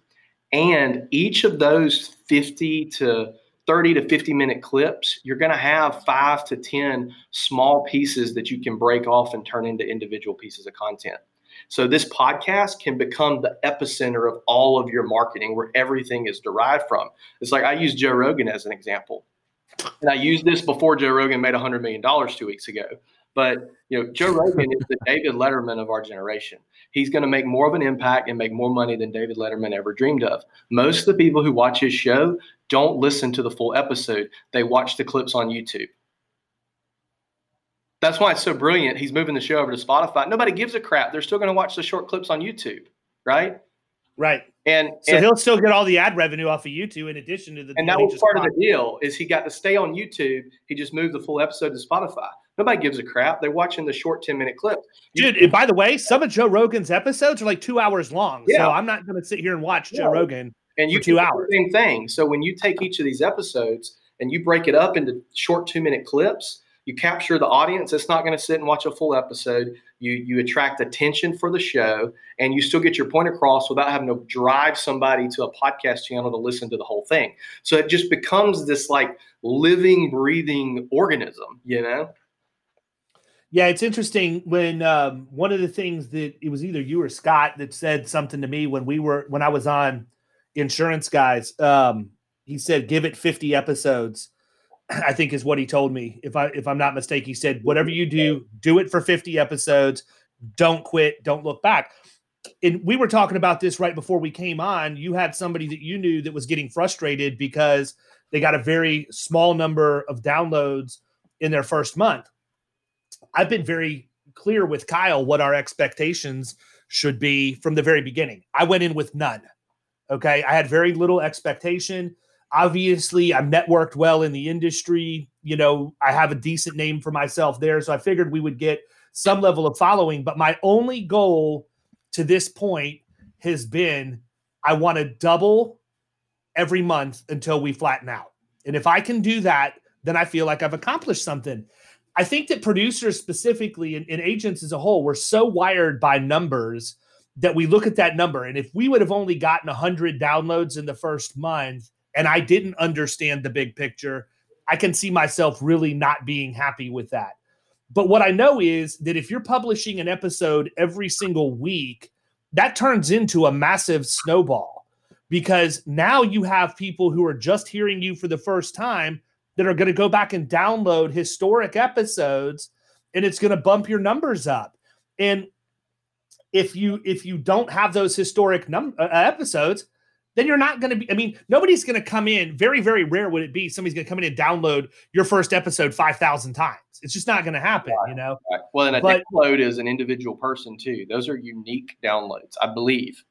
and each of those 50 to 30 to 50 minute clips, you're going to have five to 10 small pieces that you can break off and turn into individual pieces of content. So this podcast can become the epicenter of all of your marketing where everything is derived from. It's like I use Joe Rogan as an example. And I used this before Joe Rogan made $100 million two weeks ago. But you know, Joe Rogan is the David Letterman of our generation. He's going to make more of an impact and make more money than David Letterman ever dreamed of. Most of the people who watch his show don't listen to the full episode; they watch the clips on YouTube. That's why it's so brilliant. He's moving the show over to Spotify. Nobody gives a crap. They're still going to watch the short clips on YouTube, right? Right. And so and, he'll still get all the ad revenue off of YouTube in addition to the. And that was part of the deal is he got to stay on YouTube. He just moved the full episode to Spotify. Nobody gives a crap. They're watching the short 10 minute clip. Dude, and by the way, some of Joe Rogan's episodes are like two hours long. Yeah. So I'm not going to sit here and watch Yeah. Joe Rogan. and you for two hours. the Same thing. So when you take each of these episodes and you break it up into short two minute clips, you capture the audience that's not going to sit and watch a full episode. You you attract attention for the show, and you still get your point across without having to drive somebody to a podcast channel to listen to the whole thing. So it just becomes this like living, breathing organism, you know. Yeah, it's interesting when um, one of the things that it was either you or Scott that said something to me when we were when I was on Insurance Guys. Um, he said, "Give it 50 episodes." I think is what he told me. If I if I'm not mistaken, he said, "Whatever you do, do it for 50 episodes. Don't quit. Don't look back." And we were talking about this right before we came on. You had somebody that you knew that was getting frustrated because they got a very small number of downloads in their first month. I've been very clear with Kyle what our expectations should be from the very beginning. I went in with none. Okay. I had very little expectation. Obviously, I'm networked well in the industry. You know, I have a decent name for myself there. So I figured we would get some level of following. But my only goal to this point has been I want to double every month until we flatten out. And if I can do that, then I feel like I've accomplished something. I think that producers specifically and, and agents as a whole, we're so wired by numbers that we look at that number. And if we would have only gotten 100 downloads in the first month and I didn't understand the big picture, I can see myself really not being happy with that. But what I know is that if you're publishing an episode every single week, that turns into a massive snowball because now you have people who are just hearing you for the first time that are going to go back and download historic episodes and it's going to bump your numbers up. And if you if you don't have those historic num- uh, episodes, then you're not going to be I mean, nobody's going to come in, very very rare would it be somebody's going to come in and download your first episode 5000 times. It's just not going to happen, you know. Right. Well, and a But- download is an individual person too. Those are unique downloads, I believe.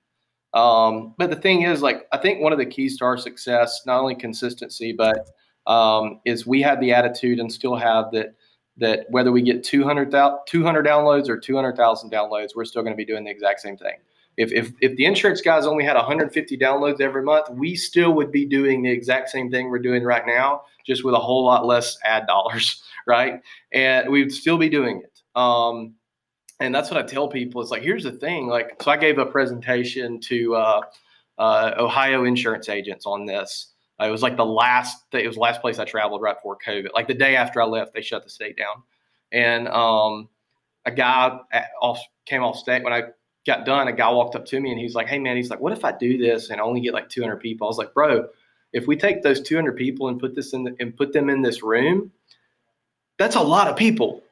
Um, but the thing is, like, I think one of the keys to our success, not only consistency, but um, is we have the attitude and still have that that whether we get 200, 200 downloads or 200,000 downloads, we're still going to be doing the exact same thing. If, if, if the insurance guys only had 150 downloads every month, we still would be doing the exact same thing we're doing right now, just with a whole lot less ad dollars, right? And we'd still be doing it. Um, and that's what I tell people. It's like, here's the thing. Like, so I gave a presentation to uh, uh, Ohio insurance agents on this. Uh, it was like the last. It was the last place I traveled right before COVID. Like the day after I left, they shut the state down, and um, a guy off came off stage when I got done. A guy walked up to me and he's like, "Hey man," he's like, "What if I do this and only get like 200 people?" I was like, "Bro, if we take those 200 people and put this in the, and put them in this room, that's a lot of people.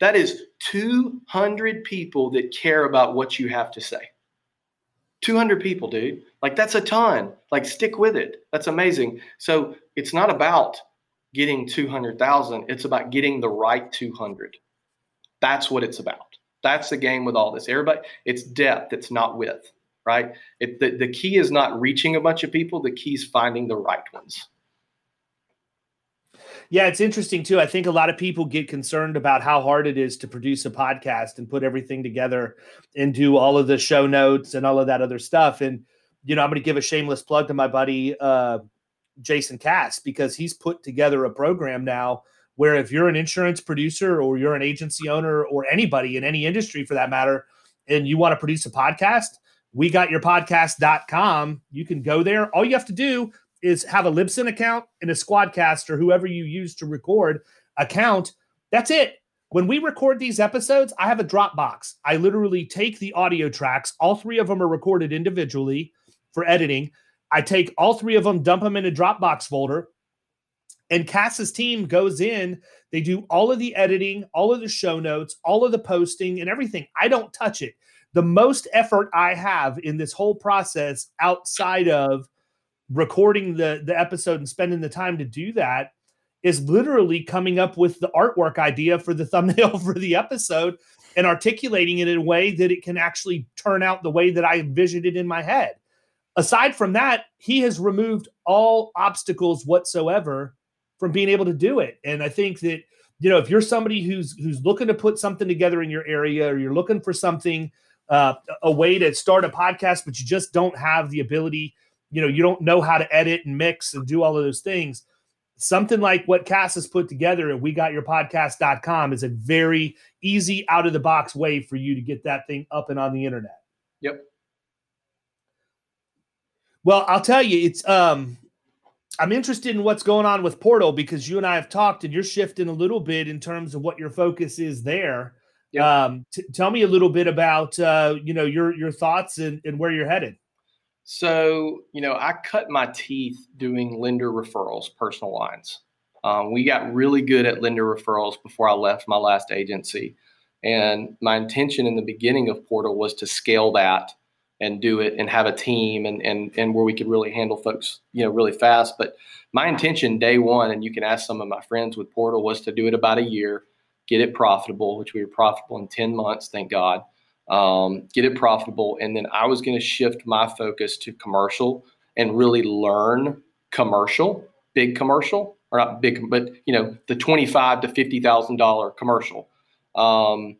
That is 200 people that care about what you have to say. 200 people, dude. Like that's a ton. Like stick with it. That's amazing. So it's not about getting 200,000. It's about getting the right 200. That's what it's about. That's the game with all this. Everybody, it's depth. It's not width, right? It, the, the key is not reaching a bunch of people. The key is finding the right ones. Yeah, it's interesting too. I think a lot of people get concerned about how hard it is to produce a podcast and put everything together and do all of the show notes and all of that other stuff. And you know, I'm going to give a shameless plug to my buddy uh, Jason Cass because he's put together a program now where if you're an insurance producer or you're an agency owner or anybody in any industry for that matter, and you want to produce a podcast, we got your podcast.com. You can go there. All you have to do is have a Libsyn account and a Squadcast or whoever you use to record account. That's it. When we record these episodes, I have a Dropbox. I literally take the audio tracks, all three of them are recorded individually for editing. I take all three of them, dump them in a Dropbox folder, and Cass's team goes in. They do all of the editing, all of the show notes, all of the posting, and everything. I don't touch it. The most effort I have in this whole process outside of recording the the episode and spending the time to do that is literally coming up with the artwork idea for the thumbnail for the episode and articulating it in a way that it can actually turn out the way that I envisioned it in my head. Aside from that, he has removed all obstacles whatsoever from being able to do it. And I think that you know if you're somebody who's who's looking to put something together in your area or you're looking for something uh, a way to start a podcast but you just don't have the ability you know you don't know how to edit and mix and do all of those things something like what cass has put together at we got your podcast.com is a very easy out of the box way for you to get that thing up and on the internet yep well i'll tell you it's um i'm interested in what's going on with portal because you and i have talked and you're shifting a little bit in terms of what your focus is there yep. um t- tell me a little bit about uh you know your your thoughts and, and where you're headed so, you know, I cut my teeth doing lender referrals, personal lines. Um, we got really good at lender referrals before I left my last agency. And my intention in the beginning of Portal was to scale that and do it and have a team and, and, and where we could really handle folks, you know, really fast. But my intention day one, and you can ask some of my friends with Portal, was to do it about a year, get it profitable, which we were profitable in 10 months, thank God um, get it profitable. And then I was going to shift my focus to commercial and really learn commercial, big commercial, or not big, but you know, the twenty-five to fifty thousand dollar commercial. Um,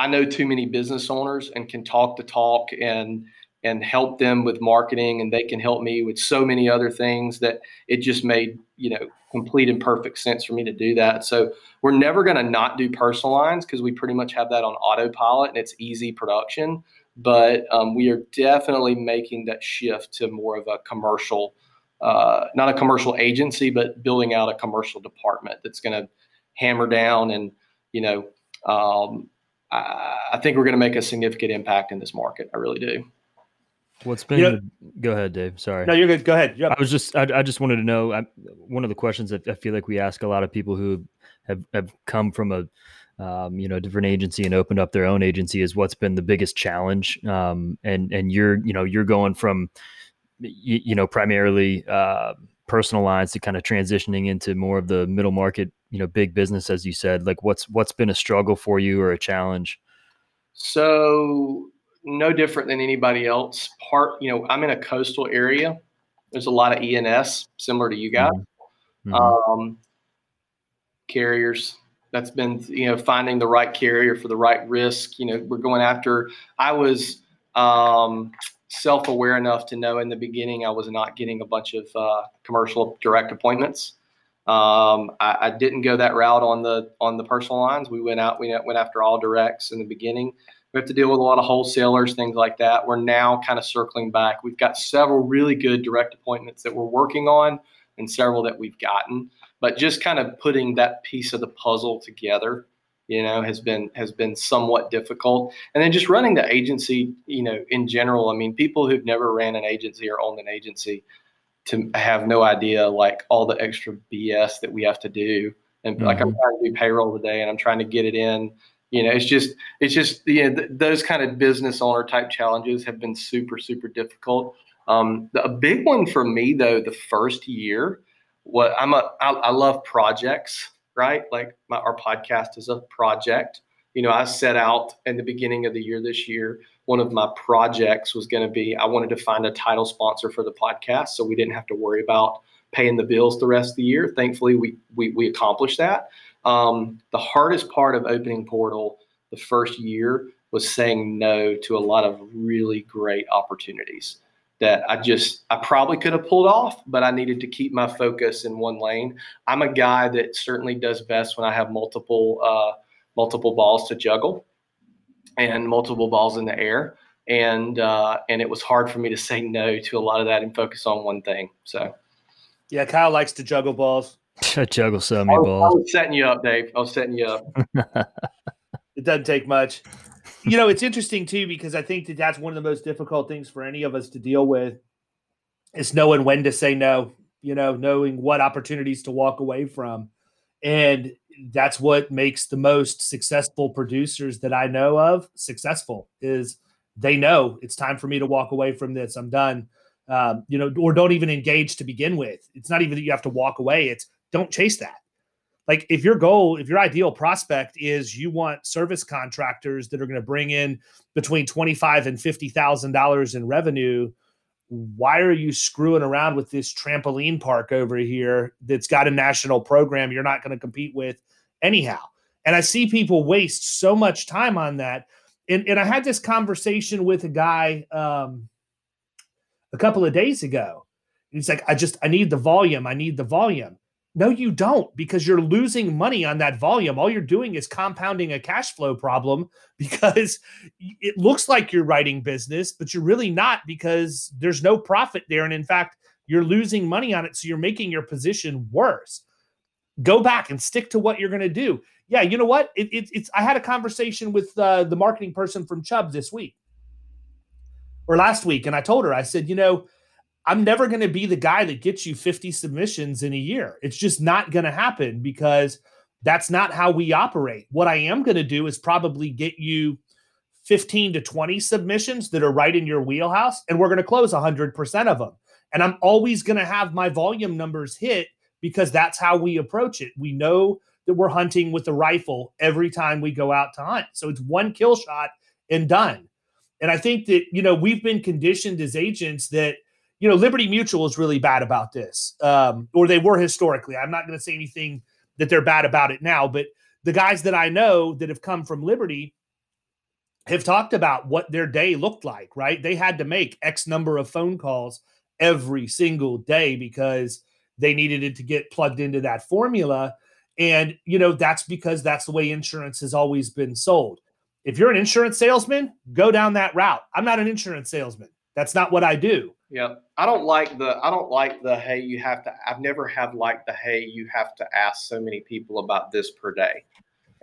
I know too many business owners and can talk the talk and and help them with marketing and they can help me with so many other things that it just made you know complete and perfect sense for me to do that. So we're never going to not do personal lines because we pretty much have that on autopilot and it's easy production but um, we are definitely making that shift to more of a commercial uh, not a commercial agency but building out a commercial department that's going to hammer down and you know um, I, I think we're going to make a significant impact in this market i really do What's been? You know, go ahead, Dave. Sorry. No, you're good. Go ahead. Yep. I was just. I, I just wanted to know. I, one of the questions that I feel like we ask a lot of people who have have come from a, um, you know, different agency and opened up their own agency is what's been the biggest challenge. Um, and and you're you know you're going from, you, you know, primarily uh, personal lines to kind of transitioning into more of the middle market, you know, big business, as you said. Like, what's what's been a struggle for you or a challenge? So no different than anybody else. Part, you know, I'm in a coastal area. There's a lot of E&S, similar to you guys. Mm-hmm. Um, carriers. That's been, you know, finding the right carrier for the right risk. You know, we're going after. I was um, self-aware enough to know in the beginning I was not getting a bunch of uh, commercial direct appointments. Um, I, I, didn't go that route on the on the personal lines. We went out. We went after all directs in the beginning. We have to deal with a lot of wholesalers, things like that. We're now kind of circling back. We've got several really good direct appointments that we're working on and several that we've gotten. But just kind of putting that piece of the puzzle together, you know, has been has been somewhat difficult. And then just running the agency, you know, in general, I mean, people who've never ran an agency or owned an agency to have no idea like all the extra BS that we have to do. And mm-hmm. like I'm mm-hmm. trying to do payroll today and I'm trying to get it in you know it's just it's just you know, th- those kind of business owner type challenges have been super super difficult um, the, a big one for me though the first year what i'm a I, I love projects right? Like my, our podcast is a project. You know i set out in the beginning of the year this year one of my projects was going to be i wanted to find a title sponsor for the podcast so we didn't have to worry about paying the bills the rest of the year. Thankfully we we, we accomplished that. Um, the hardest part of opening Portal the first year was saying no to a lot of really great opportunities. That I just I probably could have pulled off, but I needed to keep my focus in one lane. I'm a guy that certainly does best when I have multiple uh, multiple balls to juggle and multiple balls in the air. And uh, and it was hard for me to say no to a lot of that and focus on one thing. So, yeah, Kyle likes to juggle balls. I juggle so many balls. I was setting you up, Dave. I was setting you up. it doesn't take much you know, it's interesting too because I think that that's one of the most difficult things for any of us to deal with is knowing when to say no, you know, knowing what opportunities to walk away from. And that's what makes the most successful producers that I know of successful is they know it's time for me to walk away from this. I'm done. Um, you know, or don't even engage to begin with. It's not even that you have to walk away. It's don't chase that like if your goal if your ideal prospect is you want service contractors that are going to bring in between 25 and 50 thousand dollars in revenue why are you screwing around with this trampoline park over here that's got a national program you're not going to compete with anyhow? And i see people waste so much time on that. And, and i had this conversation with a guy um, a couple of days ago. He's like i just i need the volume i need the volume no, you don't, because you're losing money on that volume. All you're doing is compounding a cash flow problem because it looks like you're writing business, but you're really not because there's no profit there. And in fact, you're losing money on it. So you're making your position worse. Go back and stick to what you're going to do. Yeah, you know what? It, it, it's. I had a conversation with uh, the marketing person from Chubb this week or last week, and I told her, I said, you know, I'm never going to be the guy that gets you 50 submissions in a year. It's just not going to happen because that's not how we operate. What I am going to do is probably get you 15 to 20 submissions that are right in your wheelhouse, and we're going to close 100% of them. And I'm always going to have my volume numbers hit because that's how we approach it. We know that we're hunting with a rifle every time we go out to hunt. So it's one kill shot and done. And I think that, you know, we've been conditioned as agents that – you know, Liberty Mutual is really bad about this, um, or they were historically. I'm not going to say anything that they're bad about it now, but the guys that I know that have come from Liberty have talked about what their day looked like, right? They had to make X number of phone calls every single day because they needed it to get plugged into that formula. And, you know, that's because that's the way insurance has always been sold. If you're an insurance salesman, go down that route. I'm not an insurance salesman. That's not what I do. Yeah, I don't like the I don't like the hey you have to. I've never have liked the hey you have to ask so many people about this per day,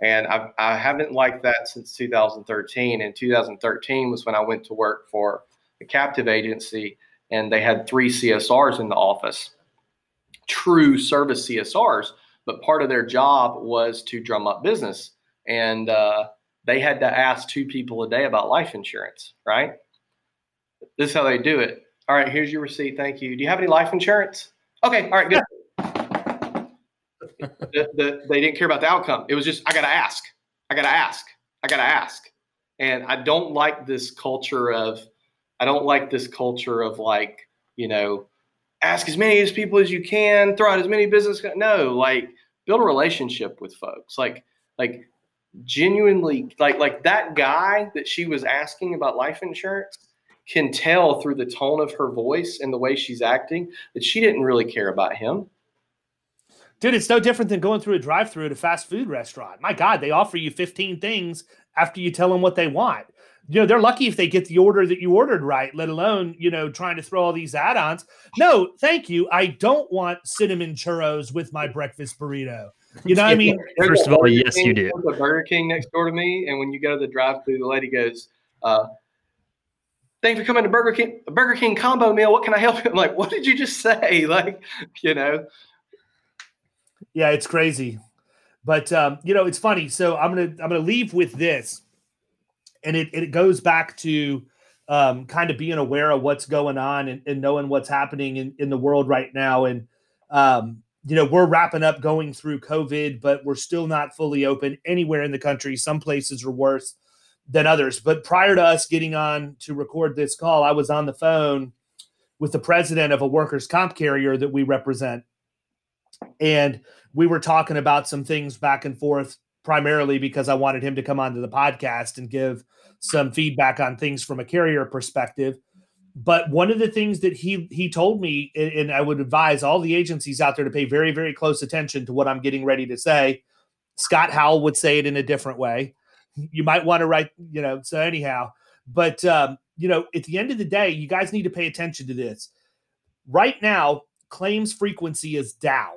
and I've, I haven't liked that since 2013. And 2013 was when I went to work for the captive agency, and they had three CSRs in the office, true service CSRs. But part of their job was to drum up business, and uh, they had to ask two people a day about life insurance, right? This is how they do it all right, here's your receipt. Thank you. Do you have any life insurance? Okay. All right, good. the, the, they didn't care about the outcome. It was just, I got to ask. I got to ask. I got to ask. And I don't like this culture of, I don't like this culture of like, you know, ask as many as people as you can, throw out as many business. No, like build a relationship with folks. Like, like genuinely, like, like that guy that she was asking about life insurance can tell through the tone of her voice and the way she's acting that she didn't really care about him. Dude, it's no different than going through a drive through at a fast food restaurant. My God, they offer you 15 things after you tell them what they want. You know, they're lucky if they get the order that you ordered right, let alone, you know, trying to throw all these add ons. No, thank you. I don't want cinnamon churros with my breakfast burrito. You know what I mean? First of all, yes, you do. The Burger King next door to me, and when you go to the drive through, the lady goes, uh, thanks for coming to Burger King, Burger King combo meal. What can I help you? I'm like, what did you just say? Like, you know. Yeah, it's crazy. But um, you know, it's funny. So I'm gonna I'm gonna leave with this. And it, it goes back to um, kind of being aware of what's going on and, and knowing what's happening in, in the world right now. And um, you know, we're wrapping up going through COVID, but we're still not fully open anywhere in the country. Some places are worse than others. But prior to us getting on to record this call, I was on the phone with the president of a workers' comp carrier that we represent. And we were talking about some things back and forth, primarily because I wanted him to come onto the podcast and give some feedback on things from a carrier perspective. But one of the things that he he told me, and I would advise all the agencies out there to pay very very close attention to what I'm getting ready to say. Scott Howell would say it in a different way. You might want to write, you know. So anyhow, but um, you know, at the end of the day, you guys need to pay attention to this. Right now, claims frequency is down.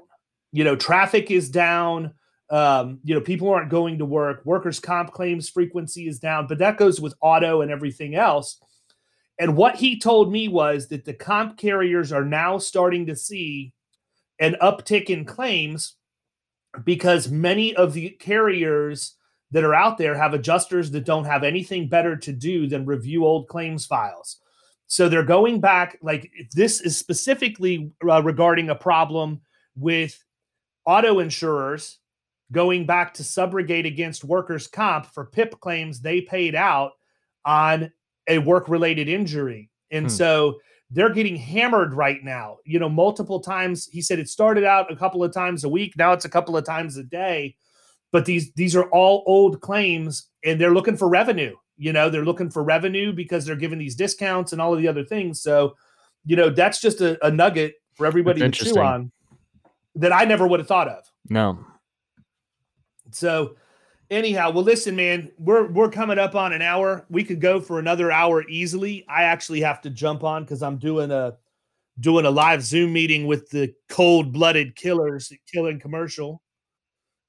You know, traffic is down. Um, you know, people aren't going to work. Workers' comp claims frequency is down, but that goes with auto and everything else. And what he told me was that the comp carriers are now starting to see an uptick in claims because many of the carriers that are out there have adjusters that don't have anything better to do than review old claims files. So they're going back, like this is specifically uh, regarding a problem with auto insurers going back to subrogate against workers' comp for PIP claims they paid out on a work related injury. And hmm. so they're getting hammered right now, you know, multiple times. He said it started out a couple of times a week. Now it's a couple of times a day but these these are all old claims and they're looking for revenue you know they're looking for revenue because they're giving these discounts and all of the other things. So you know that's just a, a nugget for everybody to chew on that i never would have thought of. No. So anyhow well listen man we're we're coming up on an hour. We could go for another hour easily. I actually have to jump on because i'm doing a doing a live zoom meeting with the cold-blooded killers killing commercial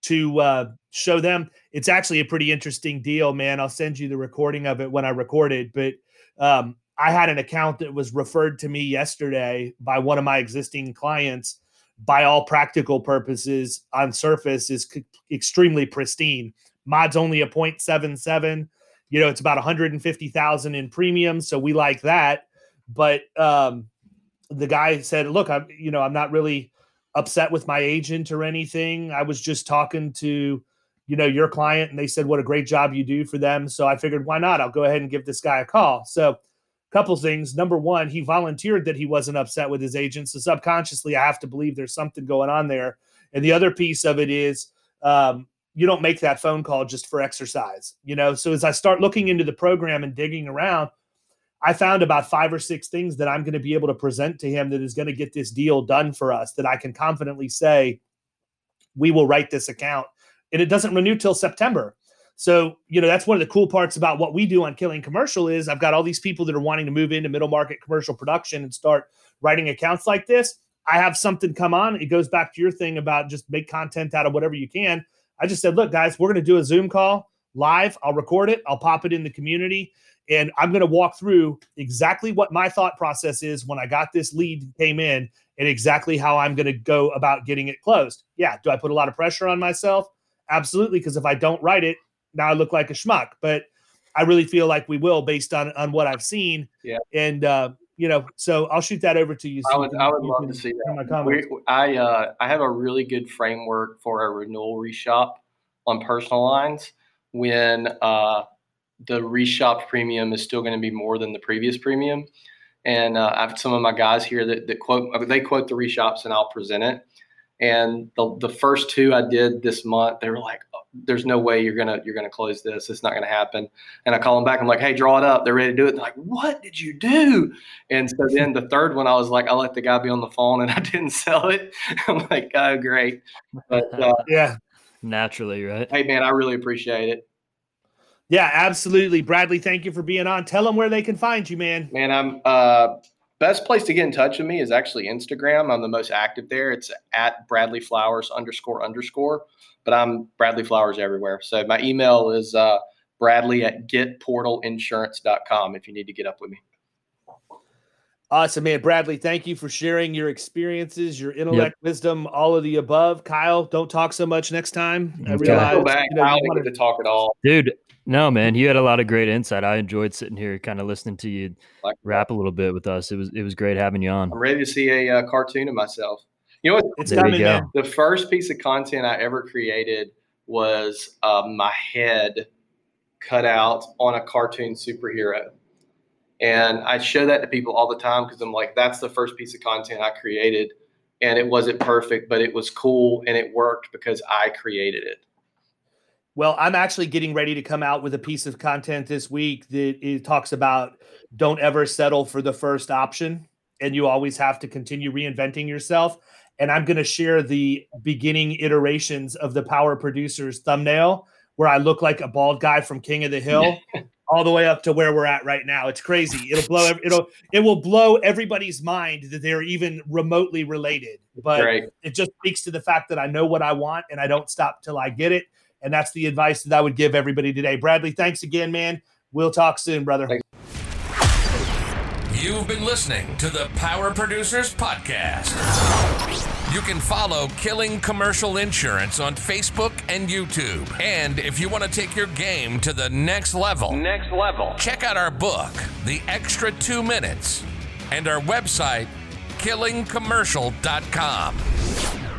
to uh, show them. It's actually a pretty interesting deal, man. I'll send you the recording of it when I record it. But um, I had an account that was referred to me yesterday by one of my existing clients. By all practical purposes, on surface is c- extremely pristine. Mod's only a 0.77. You know, it's about 150,000 in premium, so we like that. But um, the guy said, "Look, I'm, you know, I'm not really." Upset with my agent or anything. I was just talking to, you know, your client and they said what a great job you do for them. So I figured why not? I'll go ahead and give this guy a call. So couple things. Number one, he volunteered that he wasn't upset with his agent. So subconsciously, I have to believe there's something going on there. And the other piece of it is um, you don't make that phone call just for exercise, you know. So as I start looking into the program and digging around, I found about five or six things that I'm going to be able to present to him that is going to get this deal done for us that I can confidently say we will write this account and it doesn't renew till September. So, you know, that's one of the cool parts about what we do on Killing Commercial is I've got all these people that are wanting to move into middle market commercial production and start writing accounts like this. I have something come on. It goes back to your thing about just make content out of whatever you can. I just said, look, guys, we're going to do a Zoom call live. I'll record it. I'll pop it in the community. And I'm going to walk through exactly what my thought process is when I got this lead came in and exactly how I'm going to go about getting it closed. Yeah. Do I put a lot of pressure on myself? Absolutely. Because if I don't write it, now I look like a schmuck. But I really feel like we will based on on what I've seen. Yeah. And uh, you know, so I'll shoot that over to you. So I would, I would love to see that. We, I uh, I have a really good framework for a renewal reshop on personal lines when uh, the reshop premium is still going to be more than the previous premium. And uh, I have some of my guys here that, that quote they quote the reshops and I'll present it. And the, the first two I did this month, they were like, oh, "There's no way you're gonna you're gonna close this. It's not gonna happen." And I call them back. I'm like, "Hey, draw it up. They're ready to do it." They're like, "What did you do?" And so then the third one, I was like, "I let the guy be on the phone and I didn't sell it." I'm like, "Oh, great." But uh, yeah, naturally, right? Hey, man, I really appreciate it. Yeah, absolutely. Bradley, thank you for being on. Tell them where they can find you, man. Man, I'm uh best place to get in touch with me is actually Instagram. I'm the most active there. It's at Bradley Flowers underscore underscore, but I'm Bradley Flowers everywhere. So my email is uh, Bradley at getportalinsurance.com if you need to get up with me. Awesome, man. Bradley, thank you for sharing your experiences, your intellect, yep. wisdom, all of the above. Kyle, don't talk so much next time. I realize, go back. You know, Kyle didn't get to talk at all. Dude, no, man, you had a lot of great insight. I enjoyed sitting here, kind of listening to you like rap a little bit with us. It was it was great having you on. I'm ready to see a uh, cartoon of myself. You know what? It's there coming. You the first piece of content I ever created was uh, my head cut out on a cartoon superhero, and I show that to people all the time because I'm like, that's the first piece of content I created, and it wasn't perfect, but it was cool and it worked because I created it. Well, I'm actually getting ready to come out with a piece of content this week that it talks about don't ever settle for the first option and you always have to continue reinventing yourself. And I'm going to share the beginning iterations of the Power Producers thumbnail where I look like a bald guy from King of the Hill. all the way up to where we're at right now. It's crazy. It'll blow. It'll it will blow everybody's mind that they're even remotely related. But right. it just speaks to the fact that I know what I want and I don't stop till I get it. And that's the advice that I would give everybody today. Bradley, thanks again, man. We'll talk soon, brother. Thanks. You've been listening to the Power Producers Podcast. You can follow Killing Commercial Insurance on Facebook and YouTube. And if you want to take your game to the next level, next level, check out our book, The Extra Two Minutes, and our website, killingcommercial.com.